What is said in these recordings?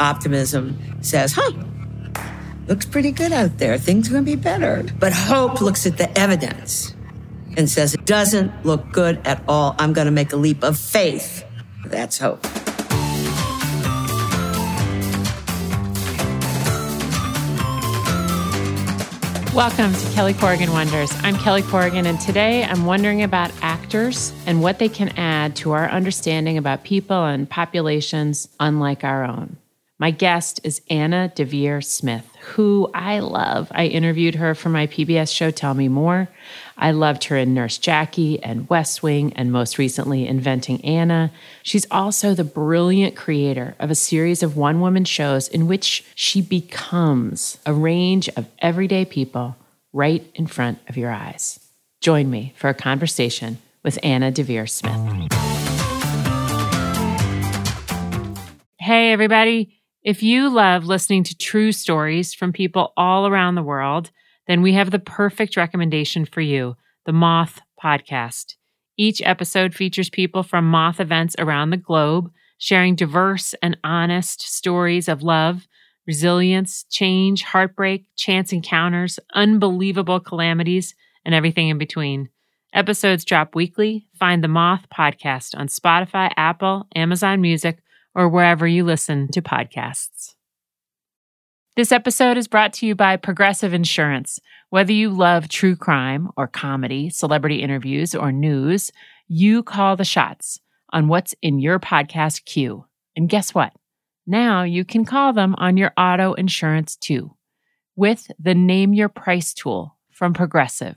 Optimism says, huh, looks pretty good out there. Things are going to be better. But hope looks at the evidence and says, it doesn't look good at all. I'm going to make a leap of faith. That's hope. Welcome to Kelly Corrigan Wonders. I'm Kelly Corrigan, and today I'm wondering about actors and what they can add to our understanding about people and populations unlike our own. My guest is Anna Deavere Smith, who I love. I interviewed her for my PBS show Tell Me More. I loved her in Nurse Jackie and West Wing, and most recently, Inventing Anna. She's also the brilliant creator of a series of one woman shows in which she becomes a range of everyday people right in front of your eyes. Join me for a conversation with Anna Deavere Smith. Hey, everybody. If you love listening to true stories from people all around the world, then we have the perfect recommendation for you the Moth Podcast. Each episode features people from Moth events around the globe, sharing diverse and honest stories of love, resilience, change, heartbreak, chance encounters, unbelievable calamities, and everything in between. Episodes drop weekly. Find the Moth Podcast on Spotify, Apple, Amazon Music, or wherever you listen to podcasts. This episode is brought to you by Progressive Insurance. Whether you love true crime or comedy, celebrity interviews, or news, you call the shots on what's in your podcast queue. And guess what? Now you can call them on your auto insurance too with the Name Your Price tool from Progressive.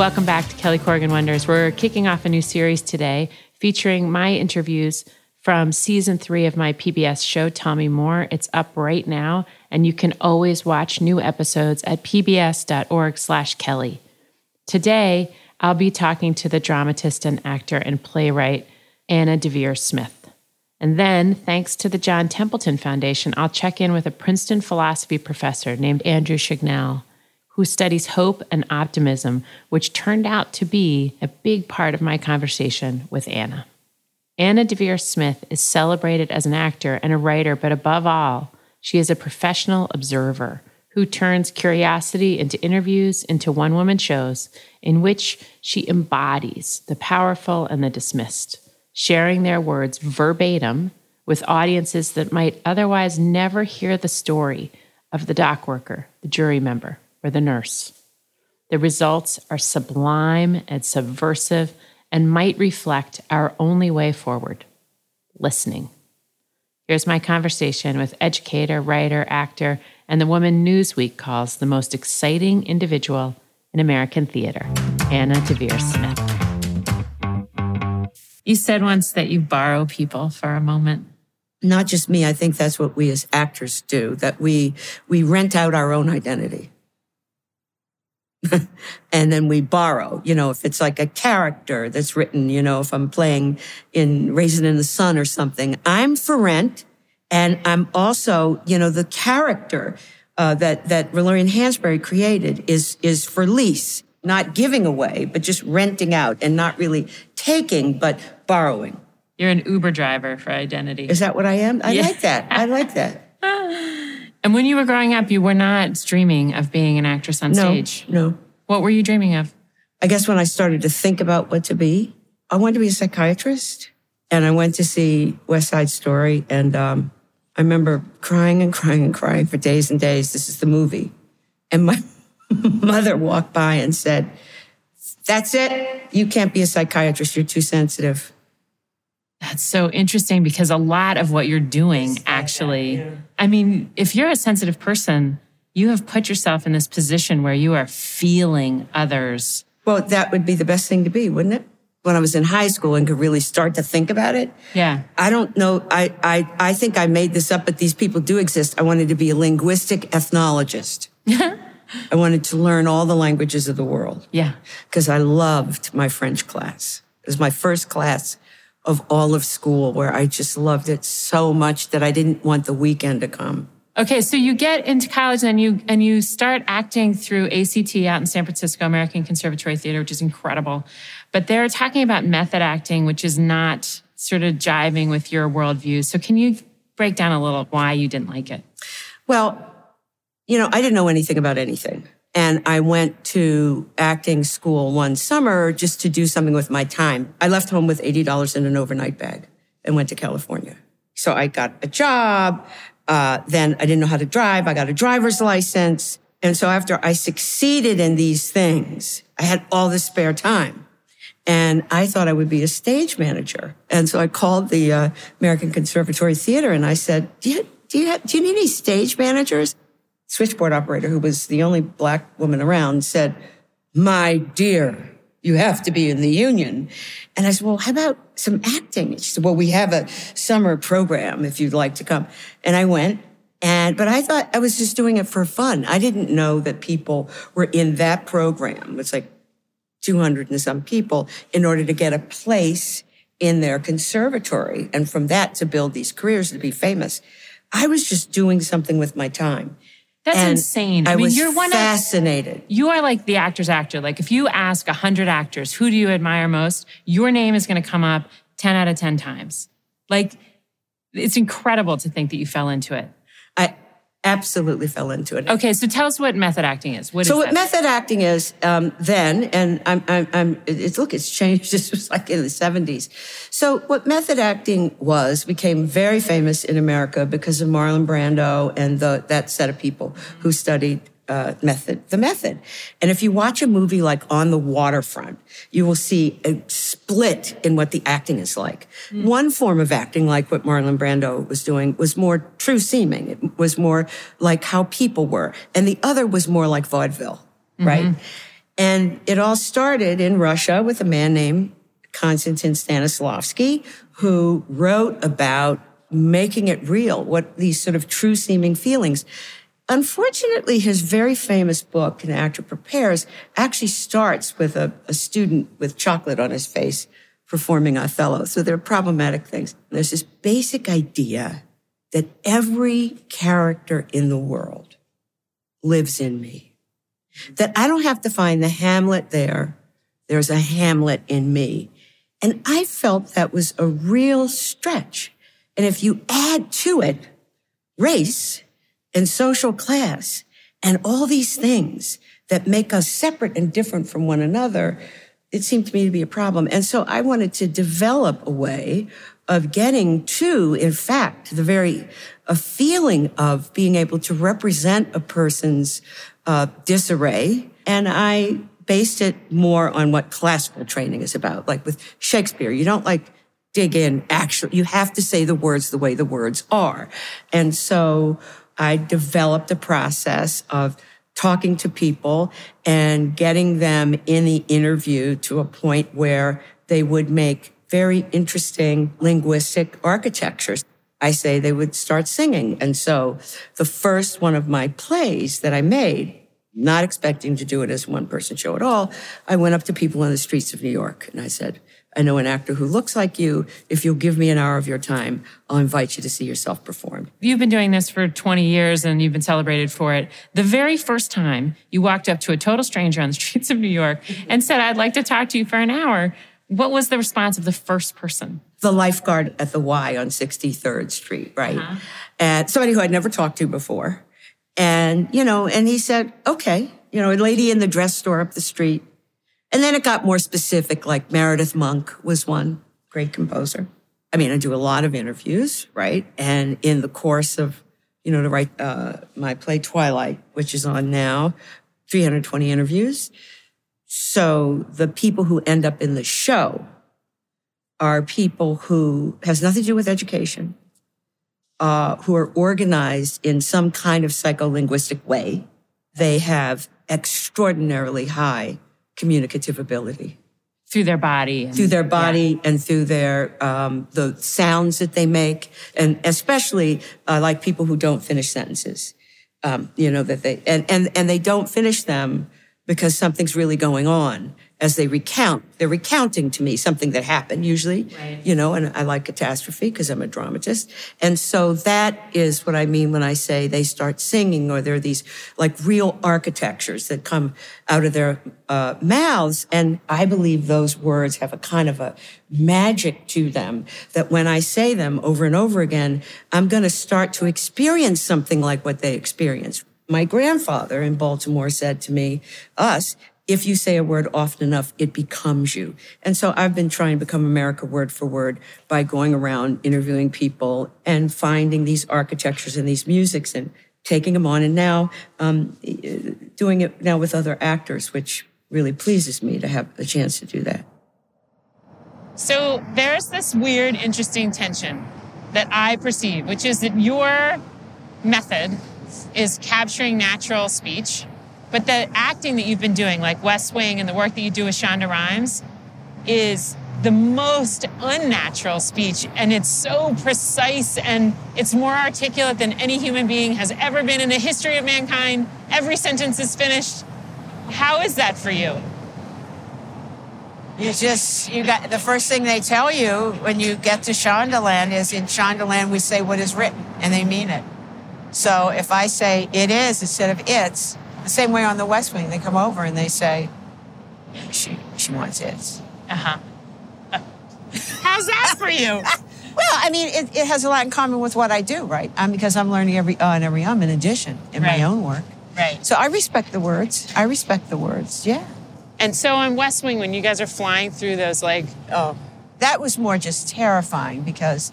Welcome back to Kelly Corrigan Wonders. We're kicking off a new series today featuring my interviews from season three of my PBS show, Tell Me More. It's up right now, and you can always watch new episodes at pbs.org slash Kelly. Today, I'll be talking to the dramatist and actor and playwright Anna Deavere Smith. And then, thanks to the John Templeton Foundation, I'll check in with a Princeton philosophy professor named Andrew Chignell who studies hope and optimism, which turned out to be a big part of my conversation with Anna. Anna Deavere Smith is celebrated as an actor and a writer, but above all, she is a professional observer who turns curiosity into interviews, into one woman shows, in which she embodies the powerful and the dismissed, sharing their words verbatim with audiences that might otherwise never hear the story of the dock worker, the jury member, or the nurse. The results are sublime and subversive and might reflect our only way forward listening. Here's my conversation with educator, writer, actor, and the woman Newsweek calls the most exciting individual in American theater, Anna Deavere Smith. You said once that you borrow people for a moment. Not just me, I think that's what we as actors do, that we we rent out our own identity. and then we borrow, you know, if it's like a character that's written, you know, if I'm playing in Raisin in the Sun or something, I'm for rent. And I'm also, you know, the character uh, that, that Lorraine Hansberry created is, is for lease, not giving away, but just renting out and not really taking, but borrowing. You're an Uber driver for identity. Is that what I am? I yeah. like that. I like that. And when you were growing up, you were not dreaming of being an actress on no, stage. No. What were you dreaming of? I guess when I started to think about what to be, I wanted to be a psychiatrist. And I went to see West Side Story. And um, I remember crying and crying and crying for days and days. This is the movie. And my mother walked by and said, That's it. You can't be a psychiatrist. You're too sensitive. That's so interesting because a lot of what you're doing actually, yeah. I mean, if you're a sensitive person, you have put yourself in this position where you are feeling others. Well, that would be the best thing to be, wouldn't it? when I was in high school and could really start to think about it. Yeah. I don't know. I, I, I think I made this up, but these people do exist. I wanted to be a linguistic ethnologist. I wanted to learn all the languages of the world. Yeah. Because I loved my French class. It was my first class of all of school where I just loved it so much that I didn't want the weekend to come. Okay, so you get into college and you and you start acting through ACT out in San Francisco, American Conservatory Theater, which is incredible. But they're talking about method acting, which is not sort of jiving with your worldview. So can you break down a little why you didn't like it? Well, you know, I didn't know anything about anything. And I went to acting school one summer just to do something with my time. I left home with $80 in an overnight bag and went to California. So I got a job. Uh, then I didn't know how to drive. I got a driver's license. And so after I succeeded in these things, I had all this spare time. And I thought I would be a stage manager. And so I called the uh, American Conservatory Theater and I said, do you, do, you have, do you need any stage managers? Switchboard operator, who was the only black woman around, said, My dear, you have to be in the union. And I said, Well, how about some acting? She said, Well, we have a summer program if you'd like to come. And I went. And, but I thought I was just doing it for fun. I didn't know that people were in that program. It's like 200 and some people in order to get a place in their conservatory. And from that to build these careers to be famous. I was just doing something with my time. That's And insane. I, I, mean, was you're one of fascinated. you are like the actor's actor. Like if you ask a hundred actors, who do you admire most? Your name is going to come up 10 out of 10 times. Like it's incredible to think that you fell into it. I absolutely fell into it. Okay. So tell us what method acting is. What is So what that? method acting is um, then, and I'm, I'm, I'm, it's look, it's changed. This was like in the '70s. So what method acting was became very famous in America because of Marlon Brando and the that set of people who studied uh, method, the method. And if you watch a movie like On the Waterfront, you will see a split in what the acting is like. One form of acting, like what Marlon Brando was doing, was more true seeming. It was more like how people were. And the other was more like vaudeville, right? And it all started in Russia with a man named Konstantin Stanislavski, who wrote about making it real, what these sort of true seeming feelings. Unfortunately, his very famous book, An Actor Prepares, actually starts with a, a student with chocolate on his face performing Othello. So there are problematic things. There's this basic idea that every character in the world lives in me. That I don't have to find the Hamlet there. There's a Hamlet in me. And I felt that was a real stretch. And if you add to it race and social class and all these things that make us separate and different from one another, it seemed to me to be a problem. And so I wanted to develop a way of getting to, in fact, the very a feeling of being able to represent a person's uh, disarray. And I based it more on what classical training is about. Like with Shakespeare, you don't like dig in actually, you have to say the words the way the words are. And so I developed a process of talking to people and getting them in the interview to a point where they would make very interesting linguistic architectures. I say they would start singing. And so the first one of my plays that I made, not expecting to do it as a one person show at all, I went up to people on the streets of New York and I said, I know an actor who looks like you. If you'll give me an hour of your time, I'll invite you to see yourself performed. You've been doing this for 20 years and you've been celebrated for it. The very first time you walked up to a total stranger on the streets of New York and said, I'd like to talk to you for an hour. What was the response of the first person? The lifeguard at the Y on 63rd Street, right? Uh-huh. And somebody who I'd never talked to before. And, you know, and he said, okay, you know, a lady in the dress store up the street. And then it got more specific, like Meredith Monk was one great composer. I mean, I do a lot of interviews, right? And in the course of, you know, to write uh, my play Twilight, which is on now, 320 interviews. So the people who end up in the show are people who has nothing to do with education, uh, who are organized in some kind of psycholinguistic way. They have extraordinarily high communicative ability. through their body, and, through their body yeah. and through their um, the sounds that they make, and especially uh, like people who don't finish sentences. Um, you know that they and and and they don't finish them because something's really going on as they recount. They're recounting to me something that happened usually, right. you know, and I like catastrophe because I'm a dramatist. And so that is what I mean when I say they start singing or there are these like real architectures that come out of their uh, mouths. And I believe those words have a kind of a magic to them that when I say them over and over again, I'm going to start to experience something like what they experience. My grandfather in Baltimore said to me, us, if you say a word often enough, it becomes you. And so I've been trying to become America word for word by going around interviewing people and finding these architectures and these musics and taking them on. And now um, doing it now with other actors, which really pleases me to have a chance to do that. So there's this weird, interesting tension that I perceive, which is that your method is capturing natural speech but the acting that you've been doing, like West Wing and the work that you do with Shonda Rhimes, is the most unnatural speech. And it's so precise and it's more articulate than any human being has ever been in the history of mankind. Every sentence is finished. How is that for you? You just, you got the first thing they tell you when you get to Shondaland is in Shondaland we say what is written and they mean it. So if I say it is instead of it's, the same way on the West Wing, they come over and they say, she, she wants it. Uh-huh. Uh, how's that for you? well, I mean, it, it, has a lot in common with what I do, right? Um, because I'm learning every uh and every um in addition in right. my own work. Right. So I respect the words. I respect the words. Yeah. And so on West Wing, when you guys are flying through those, like, oh, that was more just terrifying because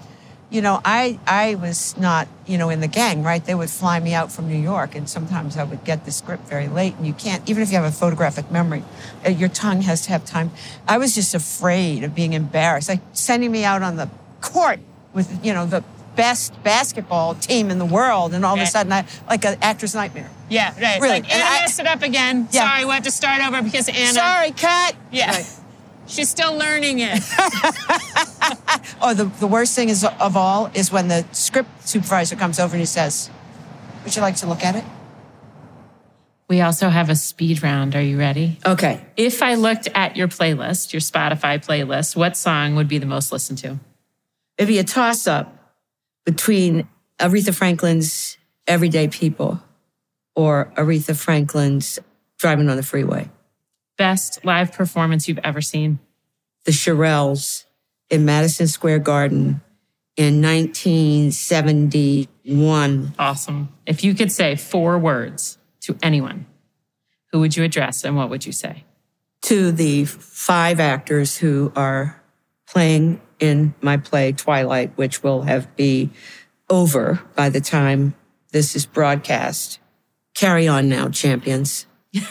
you know, I I was not, you know, in the gang, right? They would fly me out from New York, and sometimes I would get the script very late, and you can't, even if you have a photographic memory, uh, your tongue has to have time. I was just afraid of being embarrassed, like sending me out on the court with, you know, the best basketball team in the world, and all of a sudden, I like an actor's nightmare. Yeah, right. Really. Like, Anna I, messed it up again. Yeah. Sorry, we have to start over because Anna. Sorry, cut. Yeah. Right. She's still learning it. oh, the, the worst thing is of all is when the script supervisor comes over and he says, Would you like to look at it? We also have a speed round. Are you ready? Okay. If I looked at your playlist, your Spotify playlist, what song would be the most listened to? It'd be a toss up between Aretha Franklin's Everyday People or Aretha Franklin's Driving on the Freeway best live performance you've ever seen? The Shirelles in Madison Square Garden in 1971. Awesome. If you could say four words to anyone, who would you address and what would you say? To the five actors who are playing in my play Twilight, which will have be over by the time this is broadcast. Carry on now, champions.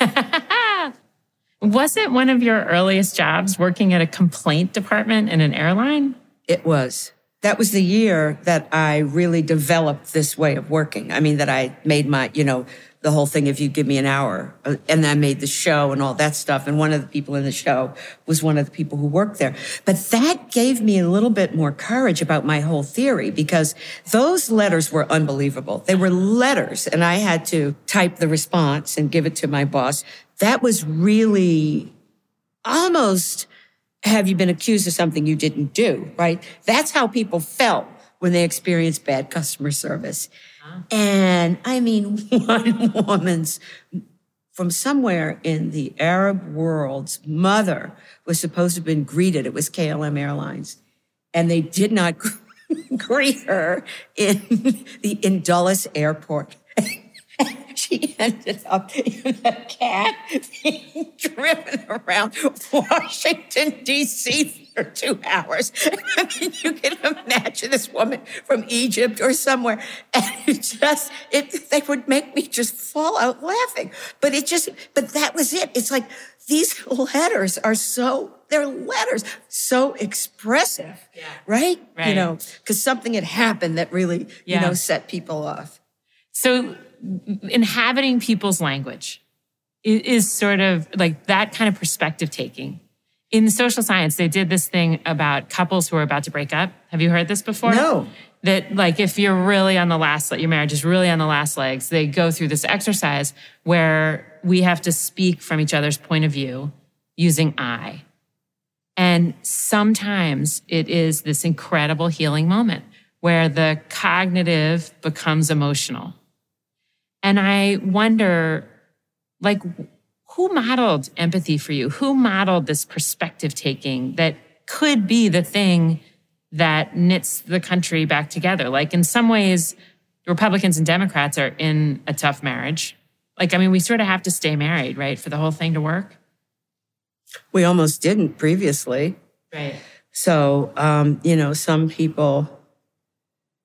Was it one of your earliest jobs working at a complaint department in an airline? It was. That was the year that I really developed this way of working. I mean, that I made my, you know, the whole thing, if you give me an hour, uh, and I made the show and all that stuff. And one of the people in the show was one of the people who worked there. But that gave me a little bit more courage about my whole theory because those letters were unbelievable. They were letters and I had to type the response and give it to my boss that was really almost have you been accused of something you didn't do, right? That's how people felt when they experienced bad customer service. Huh? And I mean, one woman's from somewhere in the Arab world's mother was supposed to have been greeted. It was KLM Airlines. And they did not greet her in the in Dulles airport. She ended up in a cab being driven around Washington, D.C. for two hours. I mean, you can imagine this woman from Egypt or somewhere. And it just, it, they would make me just fall out laughing. But it just, but that was it. It's like these letters are so, they're letters, so expressive, yeah. right? right? You know, because something had happened that really, yeah. you know, set people off. So inhabiting people's language is, sort of like that kind of perspective taking in social science, they did this thing about couples who are about to break up. Have you heard this before? No. That like if you're really on the last, your marriage is really on the last legs, they go through this exercise where we have to speak from each other's point of view using I. And sometimes it is this incredible healing moment where the cognitive becomes emotional. And I wonder, like, who modeled empathy for you? Who modeled this perspective taking that could be the thing that knits the country back together? Like, in some ways, Republicans and Democrats are in a tough marriage. Like, I mean, we sort of have to stay married, right, for the whole thing to work. We almost didn't previously. Right. So, um, you know, some people,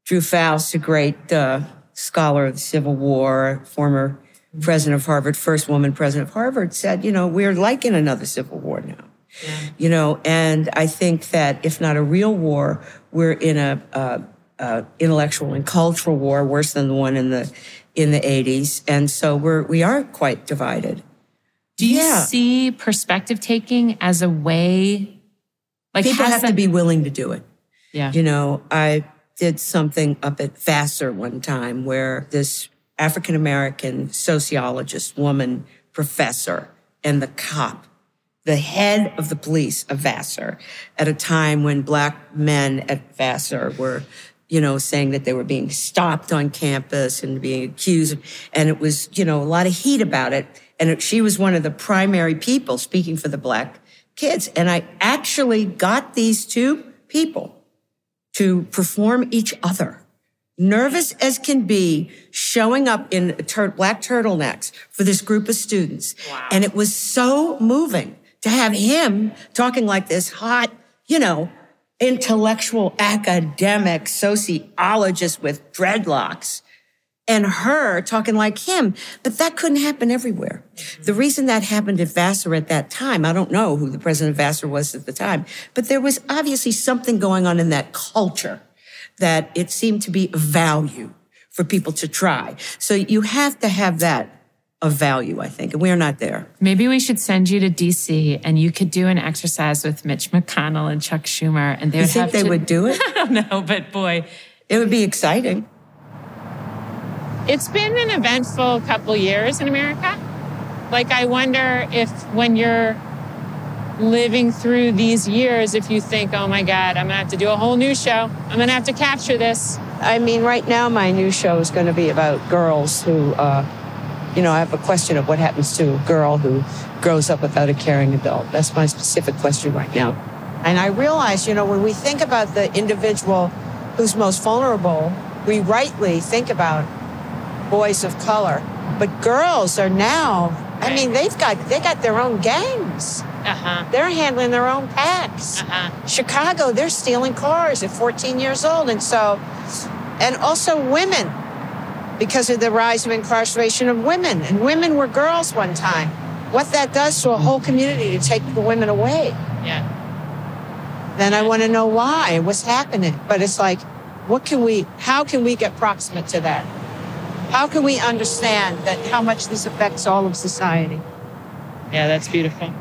Drew Faust, a great uh, scholar of the Civil War, former president of Harvard, first woman president of Harvard, said, you know, we're like in another Civil War now. Yeah. You know, and I think that if not a real war, we're in a, a, a intellectual and cultural war worse than the one in the in the 80s, and so we're we are quite divided. Do you yeah. see perspective taking as a way? Like people have that- to be willing to do it. Yeah. You know, I did something up at Vassar one time where this African American sociologist, woman, professor, and the cop, the head of the police of Vassar, at a time when black men at Vassar were you know, saying that they were being stopped on campus and being accused. And it was, you know, a lot of heat about it. And it, she was one of the primary people speaking for the black kids. And I actually got these two people to perform each other. Nervous as can be, showing up in tur- black turtlenecks for this group of students. Wow. And it was so moving to have him talking like this hot, you know, intellectual academic sociologist with dreadlocks and her talking like him. But that couldn't happen everywhere. The reason that happened at Vassar at that time, I don't know who the president of Vassar was at the time, but there was obviously something going on in that culture that it seemed to be a value for people to try. So you have to have that of value, I think. And we're not there. Maybe we should send you to DC and you could do an exercise with Mitch McConnell and Chuck Schumer and they you would think they to... would do it? I don't know, but boy. It would be exciting. It's been an eventful couple years in America. Like I wonder if when you're living through these years, if you think, oh my God, I'm gonna have to do a whole new show. I'm gonna have to capture this. I mean, right now my new show is gonna be about girls who uh, you know, I have a question of what happens to a girl who grows up without a caring adult. That's my specific question right now. And I realize, you know, when we think about the individual who's most vulnerable, we rightly think about boys of color. But girls are now, I mean, they've got they got their own gangs. Uh-huh. They're handling their own packs. Uh-huh. Chicago, they're stealing cars at 14 years old. And so, and also women because of the rise of incarceration of women. And women were girls one time. What that does to a whole community to take the women away. Yeah. Then I want to know why, what's happening. But it's like, what can we, how can we get proximate to that? How can we understand that how much this affects all of society? Yeah, that's beautiful.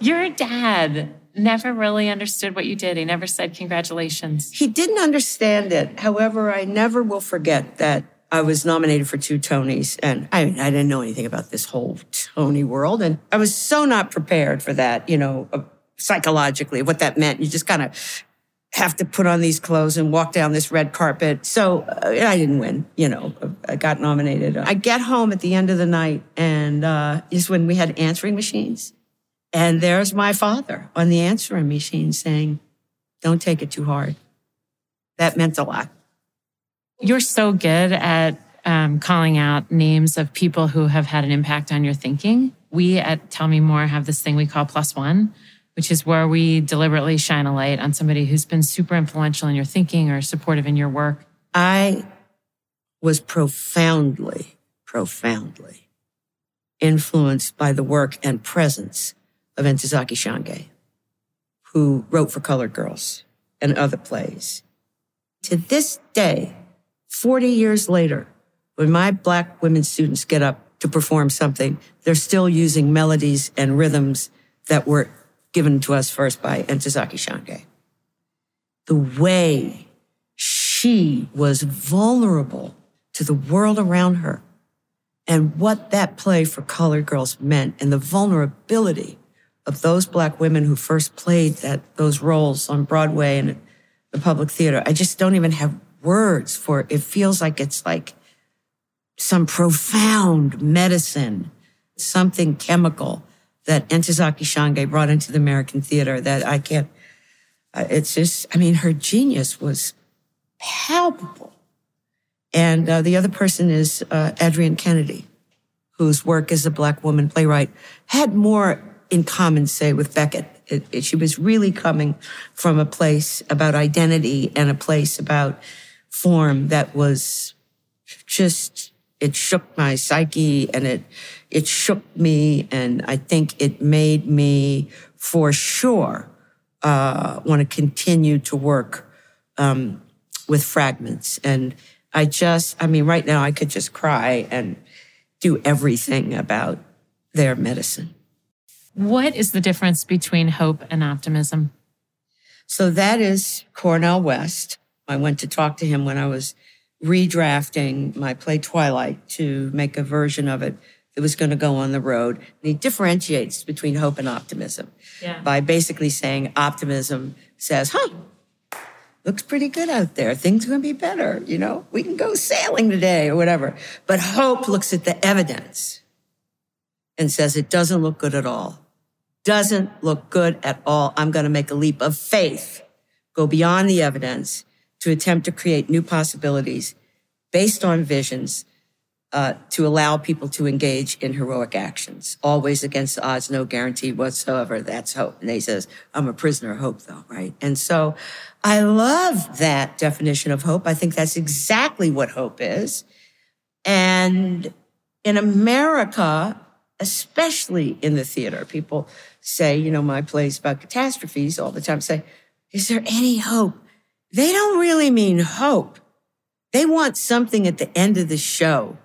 Your dad never really understood what you did. He never said congratulations. He didn't understand it. However, I never will forget that I was nominated for two Tonys, and I, mean, I didn't know anything about this whole Tony world, and I was so not prepared for that. You know, psychologically, what that meant. You just kind of have to put on these clothes and walk down this red carpet. So uh, I didn't win, you know, I got nominated. I get home at the end of the night and uh, is when we had answering machines. And there's my father on the answering machine saying, don't take it too hard. That meant a lot. You're so good at um, calling out names of people who have had an impact on your thinking. We at Tell Me More have this thing we call plus one, which is where we deliberately shine a light on somebody who's been super influential in your thinking or supportive in your work. I was profoundly, profoundly influenced by the work and presence of Ntozake Shange, who wrote for Colored Girls and other plays. To this day, 40 years later, when my black women students get up to perform something, they're still using melodies and rhythms that were given to us first by Ntozake Shange. The way she was vulnerable to the world around her and what that play for colored girls meant and the vulnerability of those black women who first played that those roles on Broadway and the public theater. I just don't even have words for it. It feels like it's like some profound medicine, something chemical that Ntozake Shange brought into the American theater that I can't, it's just, I mean, her genius was palpable. And uh, the other person is uh, Adrienne Kennedy, whose work as a black woman playwright had more in common, say, with Beckett. It, it, she was really coming from a place about identity and a place about form that was just, it shook my psyche and it, it shook me. And I think it made me for sure, uh, want to continue to work, um, with fragments. And I just, I mean, right now I could just cry and do everything about their medicine. What is the difference between hope and optimism? So that is Cornel West. I went to talk to him when I was redrafting my play Twilight to make a version of it that was going to go on the road. And he differentiates between hope and optimism yeah. by basically saying optimism says, huh, looks pretty good out there. Things are going to be better. You know, we can go sailing today or whatever. But hope looks at the evidence and says it doesn't look good at all. Doesn't look good at all. I'm going to make a leap of faith, go beyond the evidence to attempt to create new possibilities based on visions uh, to allow people to engage in heroic actions, always against the odds, no guarantee whatsoever. That's hope. And he says, I'm a prisoner of hope, though, right? And so I love that definition of hope. I think that's exactly what hope is. And in America, especially in the theater, people say, you know, my plays about catastrophes all the time say, is there any hope? They don't really mean hope. They want something at the end of the show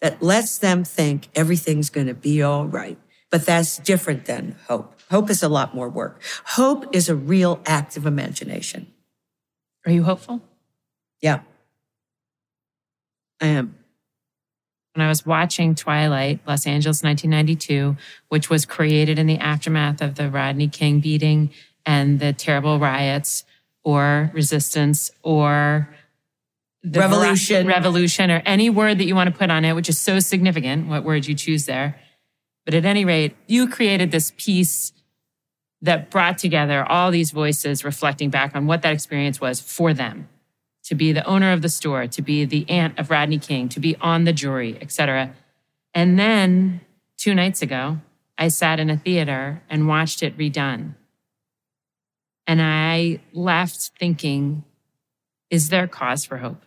that lets them think everything's going to be all right. But that's different than hope. Hope is a lot more work. Hope is a real act of imagination. Are you hopeful? Yeah, I am. When I was watching Twilight, Los Angeles 1992, which was created in the aftermath of the Rodney King beating and the terrible riots or resistance or revolution, revolution, or any word that you want to put on it, which is so significant, what word you choose there. But at any rate, you created this piece that brought together all these voices reflecting back on what that experience was for them to be the owner of the store, to be the aunt of Rodney King, to be on the jury, etc. And then two nights ago, I sat in a theater and watched it redone. And I left thinking, is there cause for hope?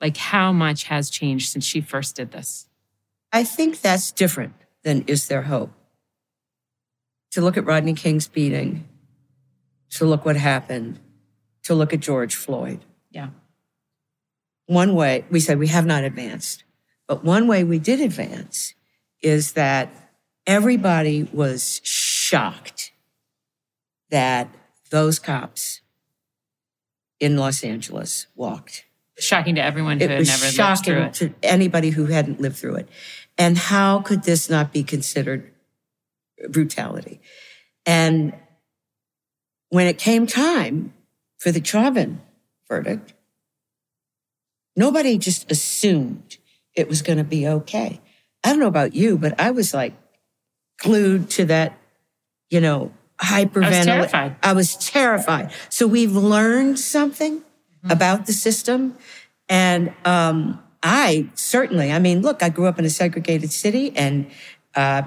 Like, how much has changed since she first did this? I think that's different than is there hope? To look at Rodney King's beating, to look what happened, to look at George Floyd. Yeah. One way we said we have not advanced, but one way we did advance is that everybody was shocked that those cops in Los Angeles walked shocking to everyone who it had was never shocking lived through it. to anybody who hadn't lived through it. And how could this not be considered brutality? And when it came time for the Chauvin verdict, nobody just assumed it was going to be okay. I don't know about you, but I was like glued to that, you know, hyperventilate. I was terrified. I was terrified. So we've learned something mm-hmm. about the system. And um, I certainly, I mean, look, I grew up in a segregated city and uh,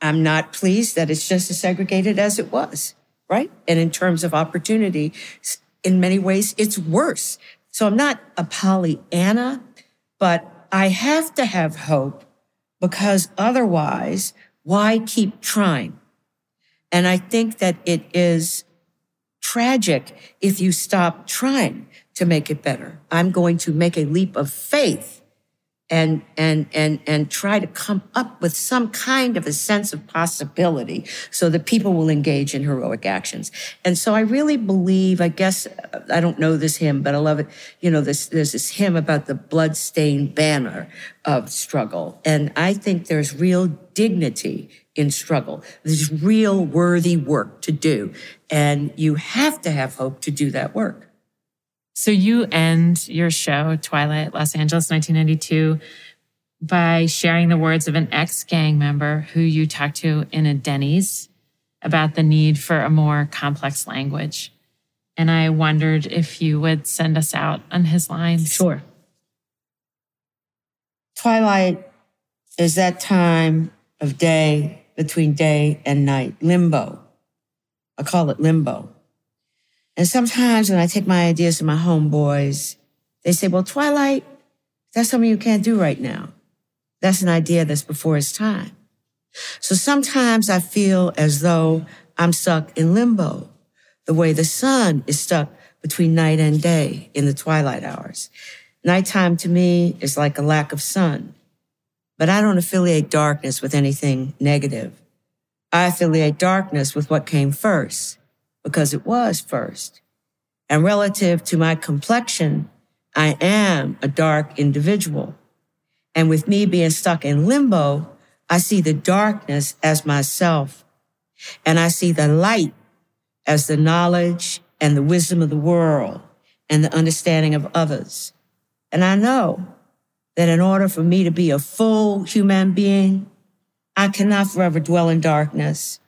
I'm not pleased that it's just as segregated as it was, right? And in terms of opportunity, in many ways, it's worse. So I'm not a Pollyanna, but I have to have hope because otherwise, why keep trying? And I think that it is tragic if you stop trying to make it better. I'm going to make a leap of faith and and and and try to come up with some kind of a sense of possibility so that people will engage in heroic actions. And so i really believe i guess i don't know this hymn but i love it. You know this there's this hymn about the bloodstained banner of struggle. And i think there's real dignity in struggle there's real worthy work to do and you have to have hope to do that work so you end your show, Twilight Los Angeles 1992, by sharing the words of an ex gang member who you talked to in a Denny's about the need for a more complex language. And I wondered if you would send us out on his lines. Sure. Twilight is that time of day between day and night, limbo. I call it limbo. And sometimes when I take my ideas to my homeboys, they say, well, Twilight, that's something you can't do right now. That's an idea that's before its time. So sometimes I feel as though I'm stuck in limbo, the way the sun is stuck between night and day in the twilight hours. Nighttime to me is like a lack of sun, but I don't affiliate darkness with anything negative. I affiliate darkness with what came first because it was first. And relative to my complexion, I am a dark individual. And with me being stuck in limbo, I see the darkness as myself. And I see the light as the knowledge and the wisdom of the world and the understanding of others. And I know that in order for me to be a full human being, I cannot forever dwell in darkness.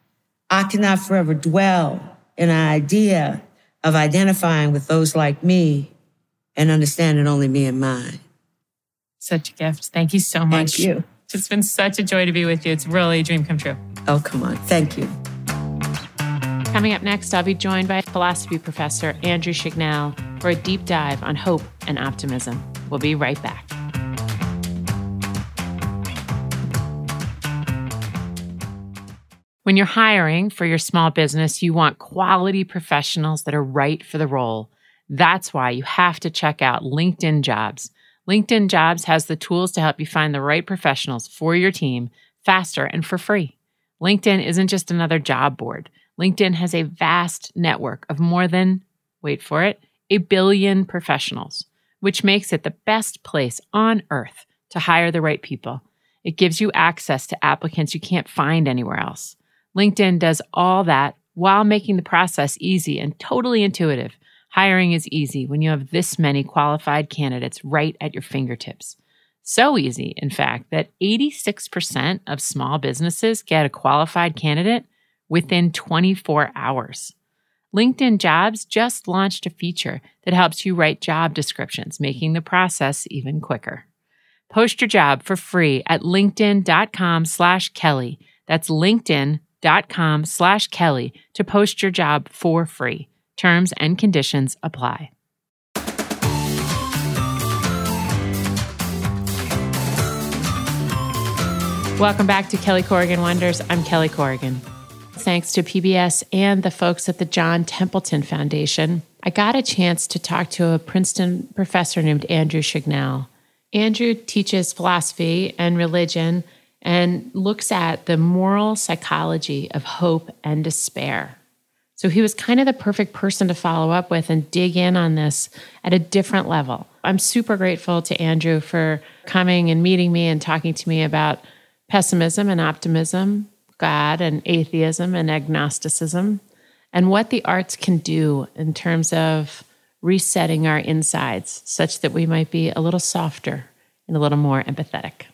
I cannot forever dwell in an idea of identifying with those like me and understanding only me and mine. Such a gift. Thank you so much. Thank you. It's been such a joy to be with you. It's really a dream come true. Oh, come on. Thank you. Coming up next, I'll be joined by philosophy professor Andrew Chignell for a deep dive on hope and optimism. We'll be right back. When you're hiring for your small business, you want quality professionals that are right for the role. That's why you have to check out LinkedIn Jobs. LinkedIn Jobs has the tools to help you find the right professionals for your team faster and for free. LinkedIn isn't just another job board. LinkedIn has a vast network of more than, wait for it, a billion professionals, which makes it the best place on earth to hire the right people. It gives you access to applicants you can't find anywhere else. LinkedIn does all that while making the process easy and totally intuitive. Hiring is easy when you have this many qualified candidates right at your fingertips. So easy, in fact, that 86% of small businesses get a qualified candidate within 24 hours. LinkedIn Jobs just launched a feature that helps you write job descriptions, making the process even quicker. Post your job for free at linkedin.com slash Kelly. That's LinkedIn dot com slash Kelly to post your job for free. Terms and conditions apply. Welcome back to Kelly Corrigan Wonders. I'm Kelly Corrigan. Thanks to PBS and the folks at the John Templeton Foundation, I got a chance to talk to a Princeton professor named Andrew Chignell. Andrew teaches philosophy and religion and looks at the moral psychology of hope and despair. So he was kind of the perfect person to follow up with and dig in on this at a different level. I'm super grateful to Andrew for coming and meeting me and talking to me about pessimism and optimism, God and atheism and agnosticism, and what the arts can do in terms of resetting our insides such that we might be a little softer and a little more empathetic.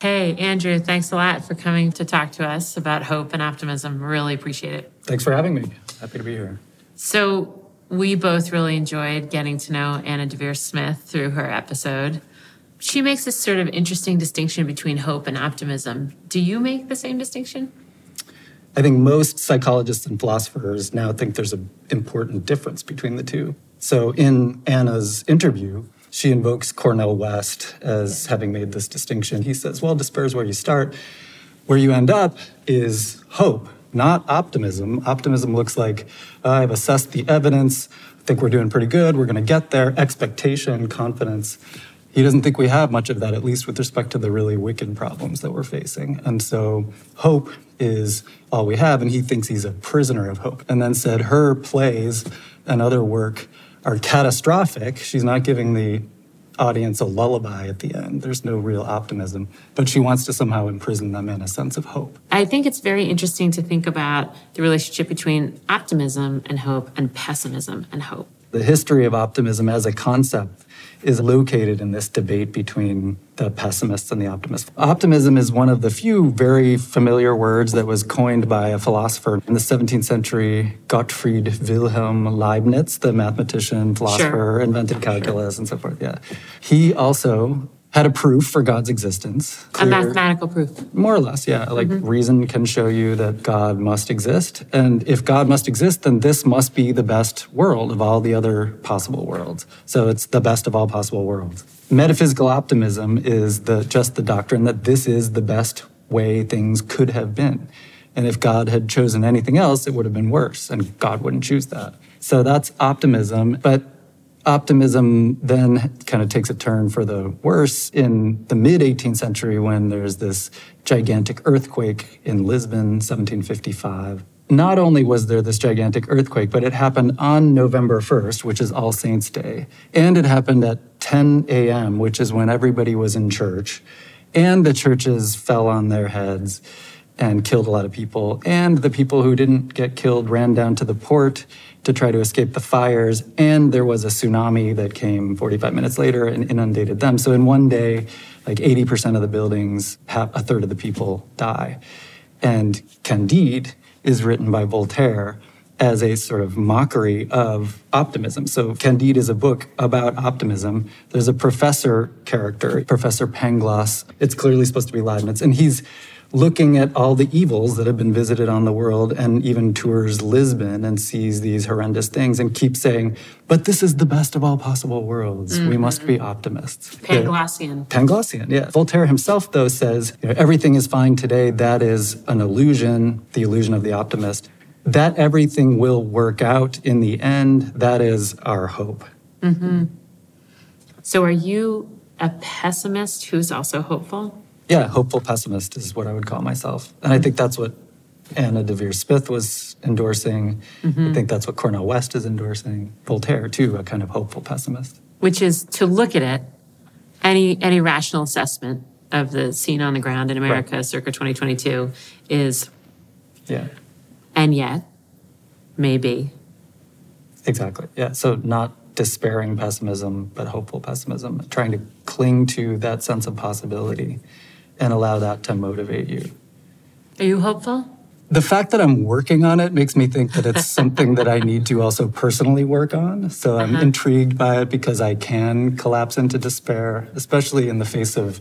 Hey, Andrew, thanks a lot for coming to talk to us about hope and optimism. Really appreciate it. Thanks for having me. Happy to be here. So, we both really enjoyed getting to know Anna Deavere Smith through her episode. She makes this sort of interesting distinction between hope and optimism. Do you make the same distinction? I think most psychologists and philosophers now think there's an important difference between the two. So, in Anna's interview, she invokes Cornel West as having made this distinction. He says, well, despair is where you start. Where you end up is hope. not optimism. Optimism looks like uh, I've assessed the evidence, I think we're doing pretty good, we're going to get there, expectation, confidence. He doesn't think we have much of that, at least with respect to the really wicked problems that we're facing. And so hope is all we have, and he thinks he's a prisoner of hope. And then said her plays and other work are catastrophic. She's not giving the audience a lullaby at the end. There's no real optimism, but she wants to somehow imprison them in a sense of hope. I think it's very interesting to think about the relationship between optimism and hope and pessimism and hope. The history of optimism as a concept is located in this debate between the pessimists and the optimists. Optimism is one of the few very familiar words that was coined by a philosopher in the 17th century, Gottfried Wilhelm Leibniz, the mathematician, philosopher, sure. invented calculus sure. and so forth. Yeah. He also had a proof for God's existence. Clear, a mathematical proof. More or less, yeah. Like mm-hmm. reason can show you that God must exist. And if God must exist, then this must be the best world of all the other possible worlds. So it's the best of all possible worlds. Metaphysical optimism is the just the doctrine that this is the best way things could have been. And if God had chosen anything else, it would have been worse, and God wouldn't choose that. So that's optimism. But optimism then kind of takes a turn for the worse in the mid 18th century when there's this gigantic earthquake in Lisbon, 1755. Not only was there this gigantic earthquake, but it happened on November 1st, which is All Saints' Day. And it happened at 10 a.m., which is when everybody was in church. And the churches fell on their heads and killed a lot of people. And the people who didn't get killed ran down to the port to try to escape the fires. And there was a tsunami that came 45 minutes later and inundated them. So in one day, like 80% of the buildings, a third of the people die. And Candide is written by Voltaire as a sort of mockery of optimism. So Candide is a book about optimism. There's a professor character, Professor Pangloss. It's clearly supposed to be Leibniz, and he's looking at all the evils that have been visited on the world and even tours Lisbon and sees these horrendous things and keeps saying, but this is the best of all possible worlds. Mm-hmm. We must be optimists. Panglossian. Yeah. Panglossian, yeah. Voltaire himself, though, says you know, everything is fine today. That is an illusion, the illusion of the optimist. That everything will work out in the end, that is our hope. Mm-hmm. So are you a pessimist who's also hopeful? Yeah, hopeful pessimist is what I would call myself. And I think that's what Anna Deavere Smith was endorsing. Mm-hmm. I think that's what Cornel West is endorsing. Voltaire, too, a kind of hopeful pessimist. Which is to look at it, any any rational assessment of the scene on the ground in America right. circa 2022 is yeah. And yet, maybe. Exactly. Yeah. So not despairing pessimism, but hopeful pessimism, trying to cling to that sense of possibility and allow that to motivate you. Are you hopeful? The fact that I'm working on it makes me think that it's something that I need to also personally work on. So I'm uh-huh. intrigued by it because I can collapse into despair, especially in the face of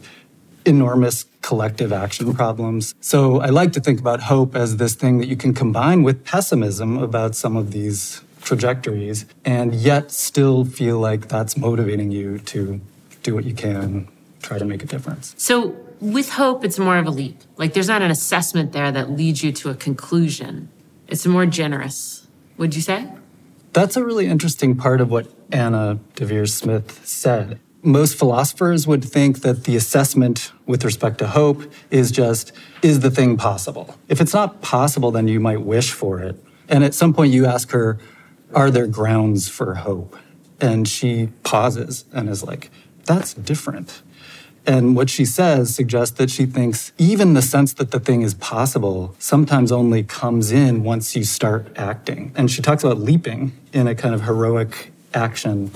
enormous collective action problems. So I like to think about hope as this thing that you can combine with pessimism about some of these trajectories and yet still feel like that's motivating you to do what you can, try to make a difference. So with hope, it's more of a leap. Like there's not an assessment there that leads you to a conclusion. It's more generous, would you say? That's a really interesting part of what Anna Deavere Smith said. Most philosophers would think that the assessment with respect to hope is just, is the thing possible? If it's not possible, then you might wish for it. And at some point, you ask her, are there grounds for hope? And she pauses and is like, that's different. And what she says suggests that she thinks even the sense that the thing is possible sometimes only comes in once you start acting. And she talks about leaping in a kind of heroic action.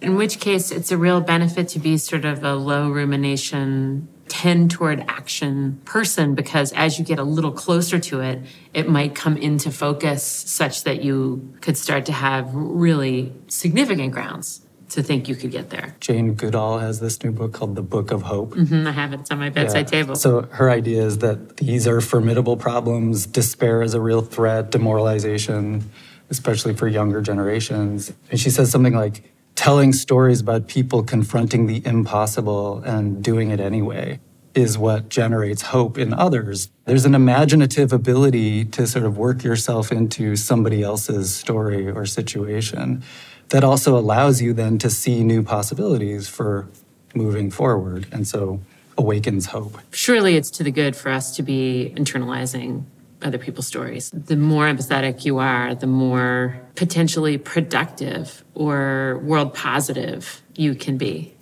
In which case, it's a real benefit to be sort of a low rumination, tend toward action person because as you get a little closer to it, it might come into focus such that you could start to have really significant grounds to think you could get there. Jane Goodall has this new book called The Book of Hope. Mm-hmm, I have it. It's on my bedside yeah. table. So her idea is that these are formidable problems. Despair is a real threat, demoralization, especially for younger generations. And she says something like, telling stories about people confronting the impossible and doing it anyway is what generates hope in others. There's an imaginative ability to sort of work yourself into somebody else's story or situation that also allows you then to see new possibilities for moving forward. And so awakens hope. Surely it's to the good for us to be internalizing other people's stories. The more empathetic you are, the more potentially productive or world positive you can be.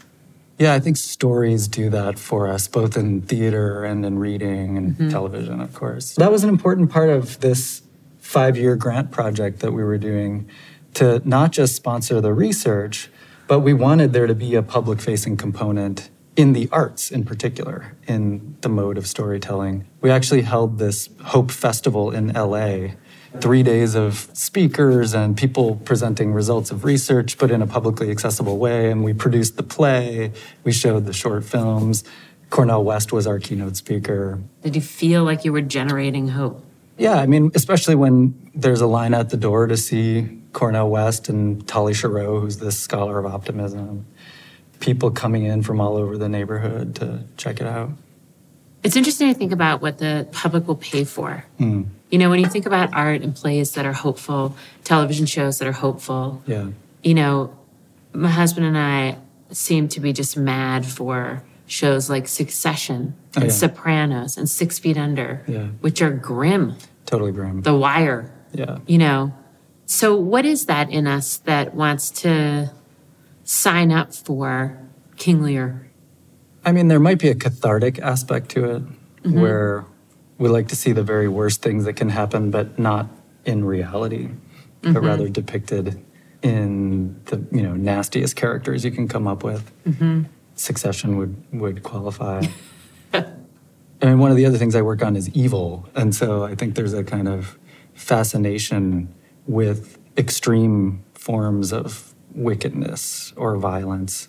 Yeah, I think stories do that for us, both in theater and in reading and mm-hmm. television, of course. That was an important part of this five year grant project that we were doing to not just sponsor the research, but we wanted there to be a public facing component in the arts in particular, in the mode of storytelling. We actually held this Hope Festival in LA. Three days of speakers and people presenting results of research, but in a publicly accessible way. And we produced the play, we showed the short films. Cornel West was our keynote speaker. Did you feel like you were generating hope? Yeah, I mean, especially when there's a line at the door to see Cornel West and Tali Sharot, who's this scholar of optimism people coming in from all over the neighborhood to check it out. It's interesting to think about what the public will pay for. Mm. You know, when you think about art and plays that are hopeful, television shows that are hopeful, yeah. you know, my husband and I seem to be just mad for shows like Succession and oh, yeah. Sopranos and Six Feet Under, yeah. which are grim. Totally grim. The Wire. Yeah. You know, so what is that in us that wants to sign up for King Lear? I mean, there might be a cathartic aspect to it mm-hmm. where we like to see the very worst things that can happen, but not in reality, mm-hmm. but rather depicted in the you know nastiest characters you can come up with. Mm-hmm. Succession would would qualify. and one of the other things I work on is evil, and so I think there's a kind of fascination with extreme forms of wickedness or violence.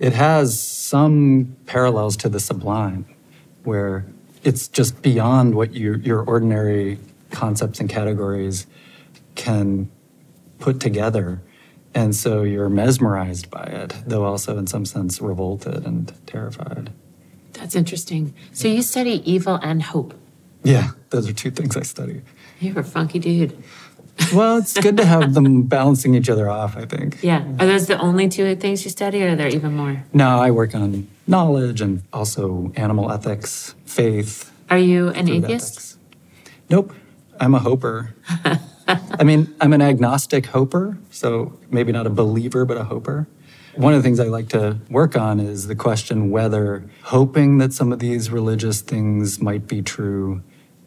It has some parallels to the sublime, where it's just beyond what you, your ordinary concepts and categories can put together. And so you're mesmerized by it, though also in some sense revolted and terrified. That's interesting. So you study evil and hope. Yeah, those are two things I study. You're a funky dude well, it's good to have them balancing each other off, I think. Yeah. Are those the only two things you study, or are there even more? No, I work on knowledge and also animal ethics, faith. Are you an atheist? Ethics. Nope. I'm a hoper. I mean, I'm an agnostic hoper, so maybe not a believer, but a hoper. One of the things I like to work on is the question whether hoping that some of these religious things might be true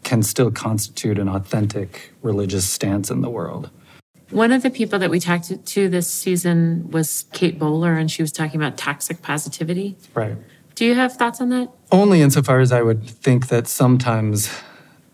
can still constitute an authentic religious stance in the world. One of the people that we talked to this season was Kate Bowler, and she was talking about toxic positivity. Right. Do you have thoughts on that? Only insofar as I would think that sometimes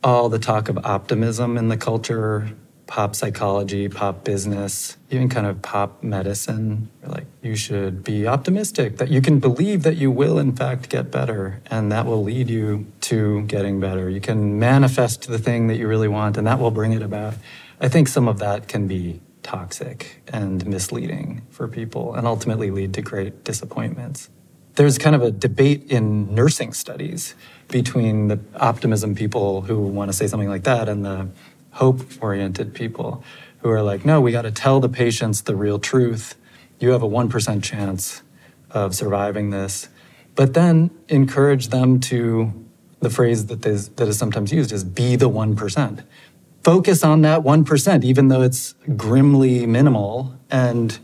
all the talk of optimism in the culture pop psychology, pop business, even kind of pop medicine. Like, you should be optimistic that you can believe that you will, in fact, get better, and that will lead you to getting better. You can manifest the thing that you really want, and that will bring it about. I think some of that can be toxic and misleading for people and ultimately lead to great disappointments. There's kind of a debate in nursing studies between the optimism people who want to say something like that and the hope oriented people who are like, no, we got to tell the patients the real truth. You have a 1% chance of surviving this. But then encourage them to, the phrase that is, that is sometimes used is be the 1%. Focus on that 1%, even though it's grimly minimal, and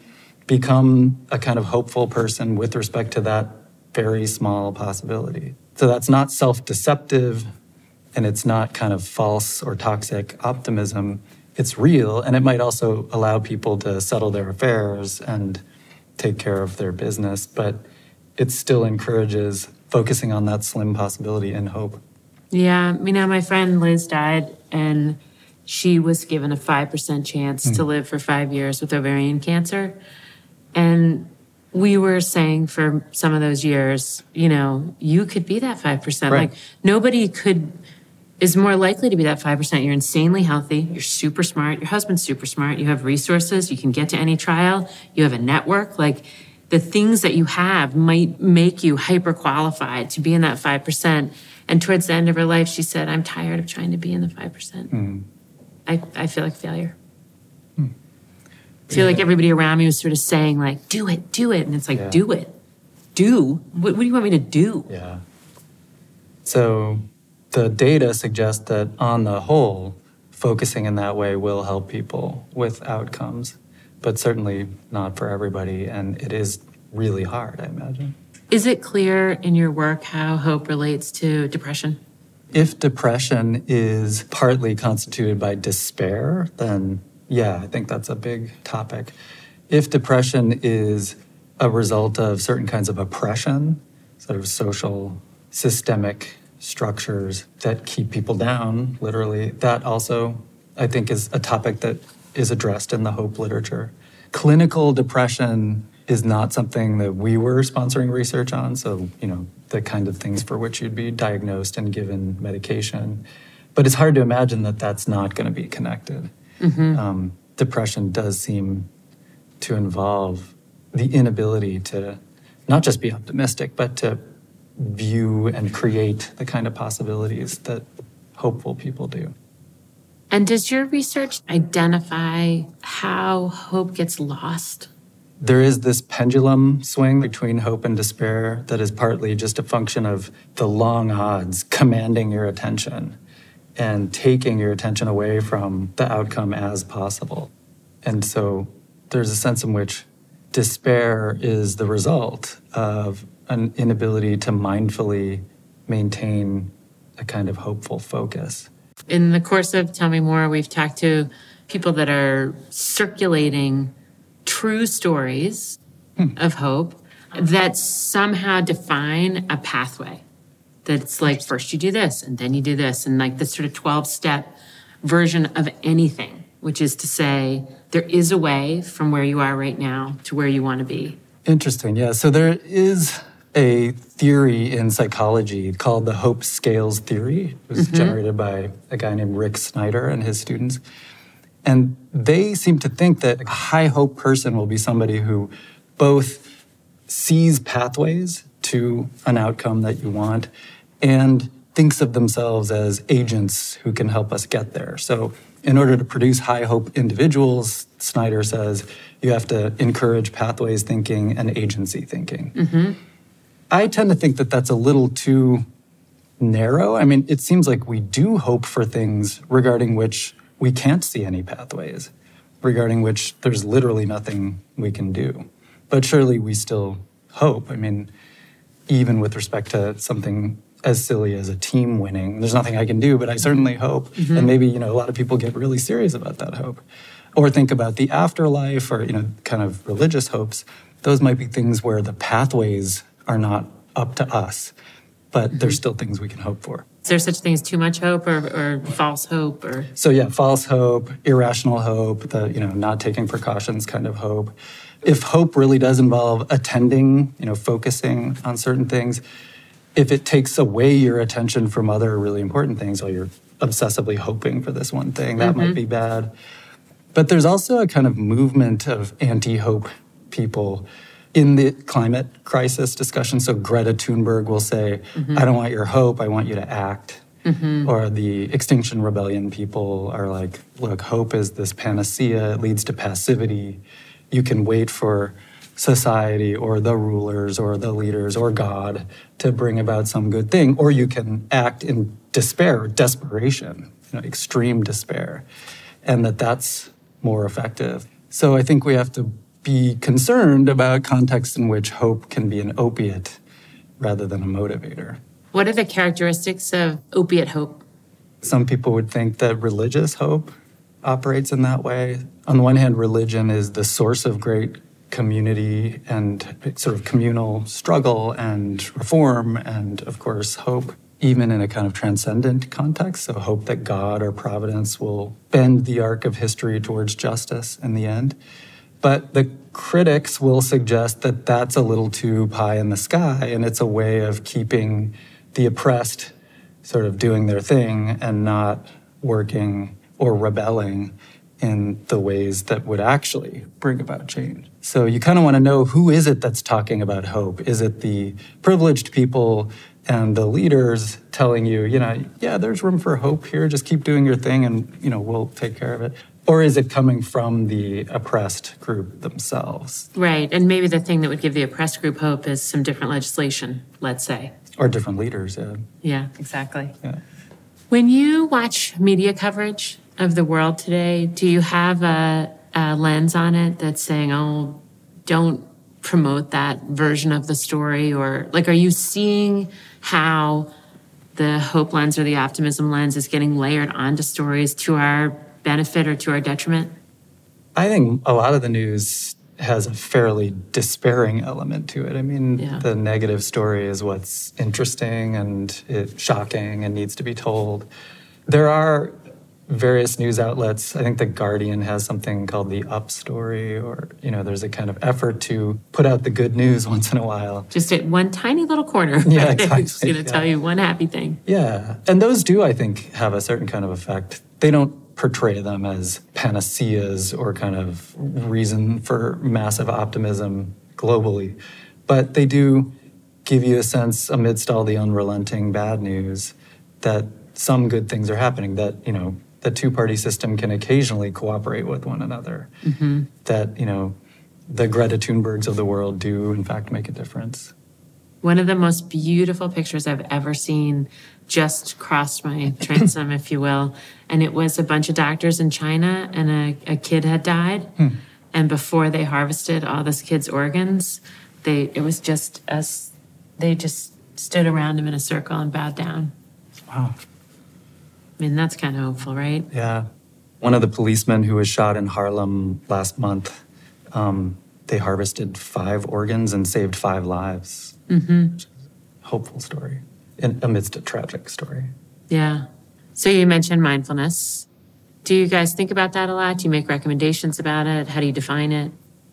become a kind of hopeful person with respect to that very small possibility. So that's not self deceptive and it's not kind of false or toxic optimism. It's real, and it might also allow people to settle their affairs and take care of their business, but it still encourages focusing on that slim possibility and hope. Yeah, you know, my friend Liz died, and she was given a 5% chance mm. to live for five years with ovarian cancer. And we were saying for some of those years, you know, you could be that 5%. Right. Like, nobody could is more likely to be that 5%. You're insanely healthy. You're super smart. Your husband's super smart. You have resources. You can get to any trial. You have a network. Like the things that you have might make you hyper qualified to be in that 5%. And towards the end of her life, she said, I'm tired of trying to be in the 5%. Mm. I, I feel like failure. Mm. I feel yeah. like everybody around me was sort of saying, like, do it, do it. And it's like, yeah. do it. Do? What, what do you want me to do? Yeah. So the data suggests that on the whole, focusing in that way will help people with outcomes, but certainly not for everybody. And it is really hard, I imagine. Is it clear in your work how hope relates to depression? If depression is partly constituted by despair, then yeah, I think that's a big topic. If depression is a result of certain kinds of oppression, sort of social, systemic structures that keep people down, literally, that also, I think, is a topic that is addressed in the hope literature. Clinical depression is not something that we were sponsoring research on. So, you know, the kind of things for which you'd be diagnosed and given medication. But it's hard to imagine that that's not going to be connected. Mm-hmm. Um, depression does seem to involve the inability to not just be optimistic, but to view and create the kind of possibilities that hopeful people do. And does your research identify how hope gets lost there is this pendulum swing between hope and despair that is partly just a function of the long odds commanding your attention and taking your attention away from the outcome as possible. And so there's a sense in which despair is the result of an inability to mindfully maintain a kind of hopeful focus. In the course of Tell Me More, we've talked to people that are circulating true stories hmm. of hope that somehow define a pathway. That's like first you do this and then you do this, and like this sort of 12 step version of anything, which is to say, there is a way from where you are right now to where you want to be. Interesting. Yeah. So there is a theory in psychology called the hope scales theory. It was mm-hmm. generated by a guy named Rick Snyder and his students. And they seem to think that a high hope person will be somebody who both sees pathways to an outcome that you want and thinks of themselves as agents who can help us get there. So, in order to produce high hope individuals, Snyder says you have to encourage pathways thinking and agency thinking. Mm-hmm. I tend to think that that's a little too narrow. I mean, it seems like we do hope for things regarding which we can't see any pathways regarding which there's literally nothing we can do. But surely we still hope. I mean, even with respect to something as silly as a team winning, there's nothing I can do, but I certainly hope. Mm-hmm. And maybe, you know, a lot of people get really serious about that hope. Or think about the afterlife or, you know, kind of religious hopes. Those might be things where the pathways are not up to us, but there's still things we can hope for. Is there such thing as too much hope or, or false hope or so yeah false hope irrational hope the you know not taking precautions kind of hope if hope really does involve attending you know focusing on certain things if it takes away your attention from other really important things while you're obsessively hoping for this one thing that mm-hmm. might be bad but there's also a kind of movement of anti-hope people in the climate crisis discussion. So Greta Thunberg will say, mm-hmm. I don't want your hope, I want you to act. Mm-hmm. Or the Extinction Rebellion people are like, look, hope is this panacea, it leads to passivity. You can wait for society or the rulers or the leaders or God to bring about some good thing, or you can act in despair, desperation, you know, extreme despair, and that that's more effective. So I think we have to be concerned about contexts in which hope can be an opiate rather than a motivator. What are the characteristics of opiate hope? Some people would think that religious hope operates in that way. On the one hand, religion is the source of great community and sort of communal struggle and reform, and of course, hope, even in a kind of transcendent context. So, hope that God or providence will bend the arc of history towards justice in the end. But the critics will suggest that that's a little too pie in the sky, and it's a way of keeping the oppressed sort of doing their thing and not working or rebelling in the ways that would actually bring about change. So you kind of want to know who is it that's talking about hope? Is it the privileged people and the leaders telling you, you know, yeah, there's room for hope here, just keep doing your thing and, you know, we'll take care of it? Or is it coming from the oppressed group themselves? Right. And maybe the thing that would give the oppressed group hope is some different legislation, let's say. Or different leaders, yeah. Yeah, exactly. Yeah. When you watch media coverage of the world today, do you have a, a lens on it that's saying, oh, don't promote that version of the story? Or like, are you seeing how the hope lens or the optimism lens is getting layered onto stories to our benefit or to our detriment? I think a lot of the news has a fairly despairing element to it. I mean, Yeah. the negative story is what's interesting and it, shocking and needs to be told. There are various news outlets. I think the Guardian has something called the Up Story, or you know, there's a kind of effort to put out the good news once in a while. Just at one tiny little corner. Yeah, exactly, Just going to yeah. tell you one happy thing. Yeah, and those do, I think, have a certain kind of effect. They don't portray them as panaceas or kind of reason for massive optimism globally, but they do give you a sense amidst all the unrelenting bad news that some good things are happening. That you know, the two-party system can occasionally cooperate with one another. Mm-hmm. That you know, the Greta Thunbergs of the world do in fact make a difference. One of the most beautiful pictures I've ever seen just crossed my transom, if you will. And it was a bunch of doctors in China, and a, a kid had died. And before they harvested all this kid's organs, they it was just us. They just stood around him in a circle and bowed down. Wow. I mean, that's kind of hopeful, right? Yeah. One of the policemen who was shot in Harlem last month, um, they harvested five organs and saved five lives. Mm-hmm. Hopeful story in, amidst a tragic story. Yeah. So you mentioned mindfulness. Do you guys think about that a lot? Do you make recommendations about it? How do you define it?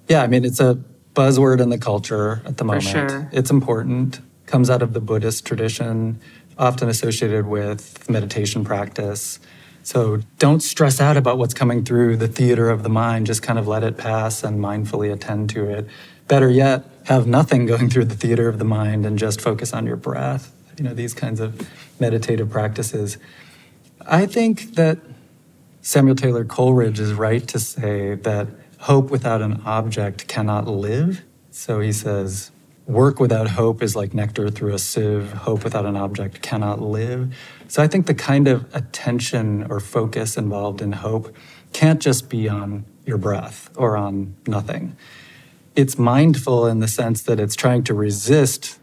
Yeah, I mean, it's a buzzword in the culture at the moment. For sure. It's important, comes out of the Buddhist tradition, often associated with meditation practice. So don't stress out about what's coming through the theater of the mind. Just kind of let it pass and mindfully attend to it. Better yet, have nothing going through the theater of the mind and just focus on your breath. You know, these kinds of meditative practices. I think that Samuel Taylor Coleridge is right to say that hope without an object cannot live. So he says, work without hope is like nectar through a sieve. Hope without an object cannot live. So I think the kind of attention or focus involved in hope can't just be on your breath or on nothing. It's mindful in the sense that it's trying to resist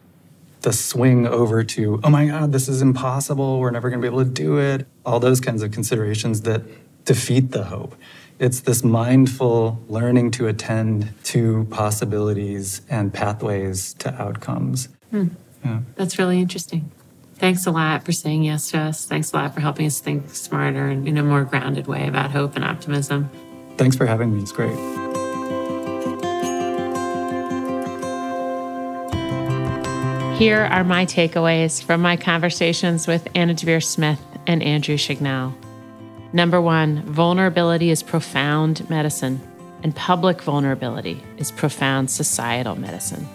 the swing over to, oh my God, this is impossible. We're never going to be able to do it. All those kinds of considerations that defeat the hope. It's this mindful learning to attend to possibilities and pathways to outcomes. Hmm. Yeah. That's really interesting. Thanks a lot for saying yes to us. Thanks a lot for helping us think smarter and in a more grounded way about hope and optimism. Thanks for having me. It's great. Here are my takeaways from my conversations with Anna Deavere Smith and Andrew Chignell. Number one, vulnerability is profound medicine, and public vulnerability is profound societal medicine.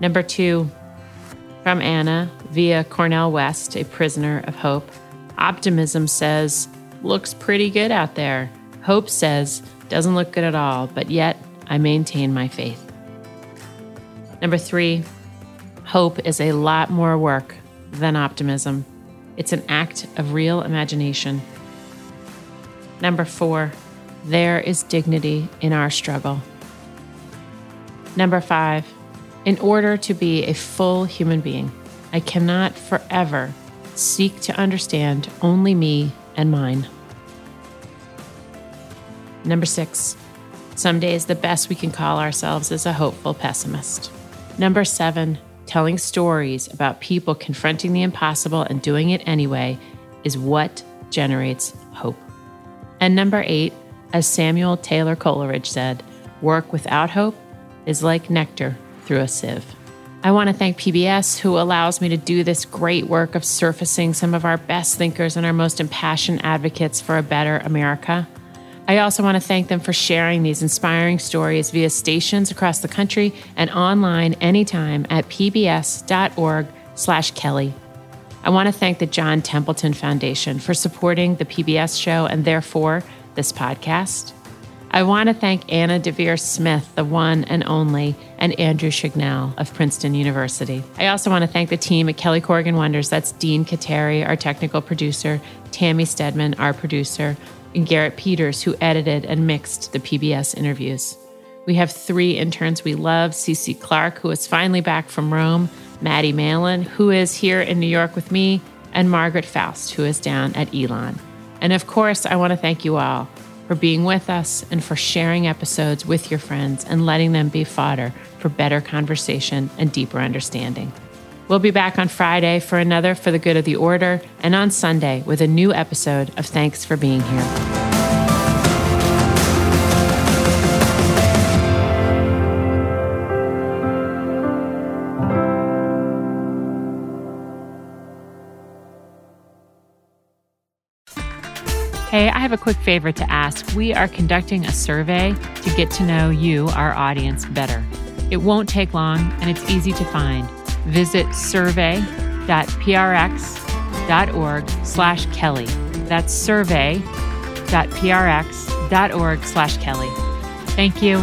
Number two, from Anna via Cornel West, a prisoner of hope, optimism says, looks pretty good out there. Hope says, doesn't look good at all, but yet I maintain my faith. Number three, hope is a lot more work than optimism. It's an act of real imagination. Number four, there is dignity in our struggle. Number five, in order to be a full human being, I cannot forever seek to understand only me and mine. Number six, some days the best we can call ourselves is a hopeful pessimist. Number seven, telling stories about people confronting the impossible and doing it anyway is what generates hope. And number eight, as Samuel Taylor Coleridge said, work without hope is like nectar through a sieve. I want to thank PBS, who allows me to do this great work of surfacing some of our best thinkers and our most impassioned advocates for a better America. I also want to thank them for sharing these inspiring stories via stations across the country and online anytime at pbs.org/kelly. I want to thank the John Templeton Foundation for supporting the PBS show and therefore this podcast. I want to thank Anna Deavere Smith, the one and only, and Andrew Chignell of Princeton University. I also want to thank the team at Kelly Corrigan Wonders. That's Dean Kateri, our technical producer, Tammy Stedman, our producer, and Garrett Peters, who edited and mixed the PBS interviews. We have three interns we love Cece Clark, who is finally back from Rome, Maddie Malin, who is here in New York with me, and Margaret Faust, who is down at Elon. And of course, I want to thank you all for being with us and for sharing episodes with your friends and letting them be fodder for better conversation and deeper understanding. We'll be back on Friday for another For the Good of the Order, and on Sunday with a new episode of Thanks for Being Here. Hey, I have a quick favor to ask. We are conducting a survey to get to know you, our audience, better. It won't take long and it's easy to find. Visit survey.prx.org slash Kelly. That's survey.prx.org slash Kelly. Thank you.